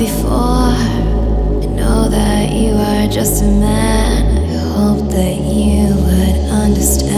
before. I know that you are just a man. I hope that you would understand.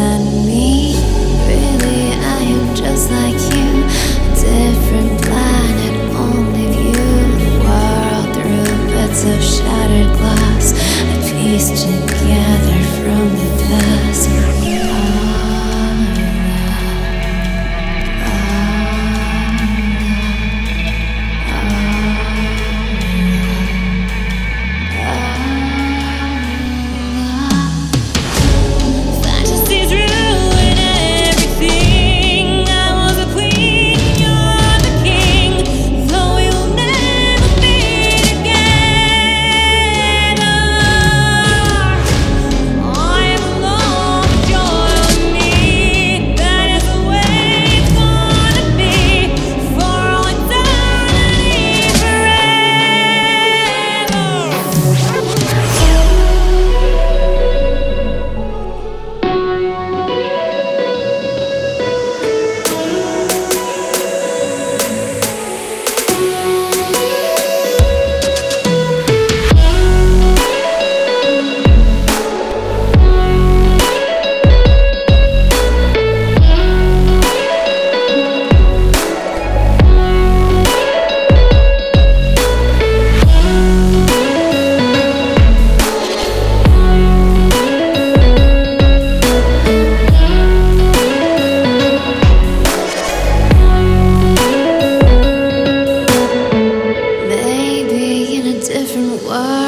Whoa.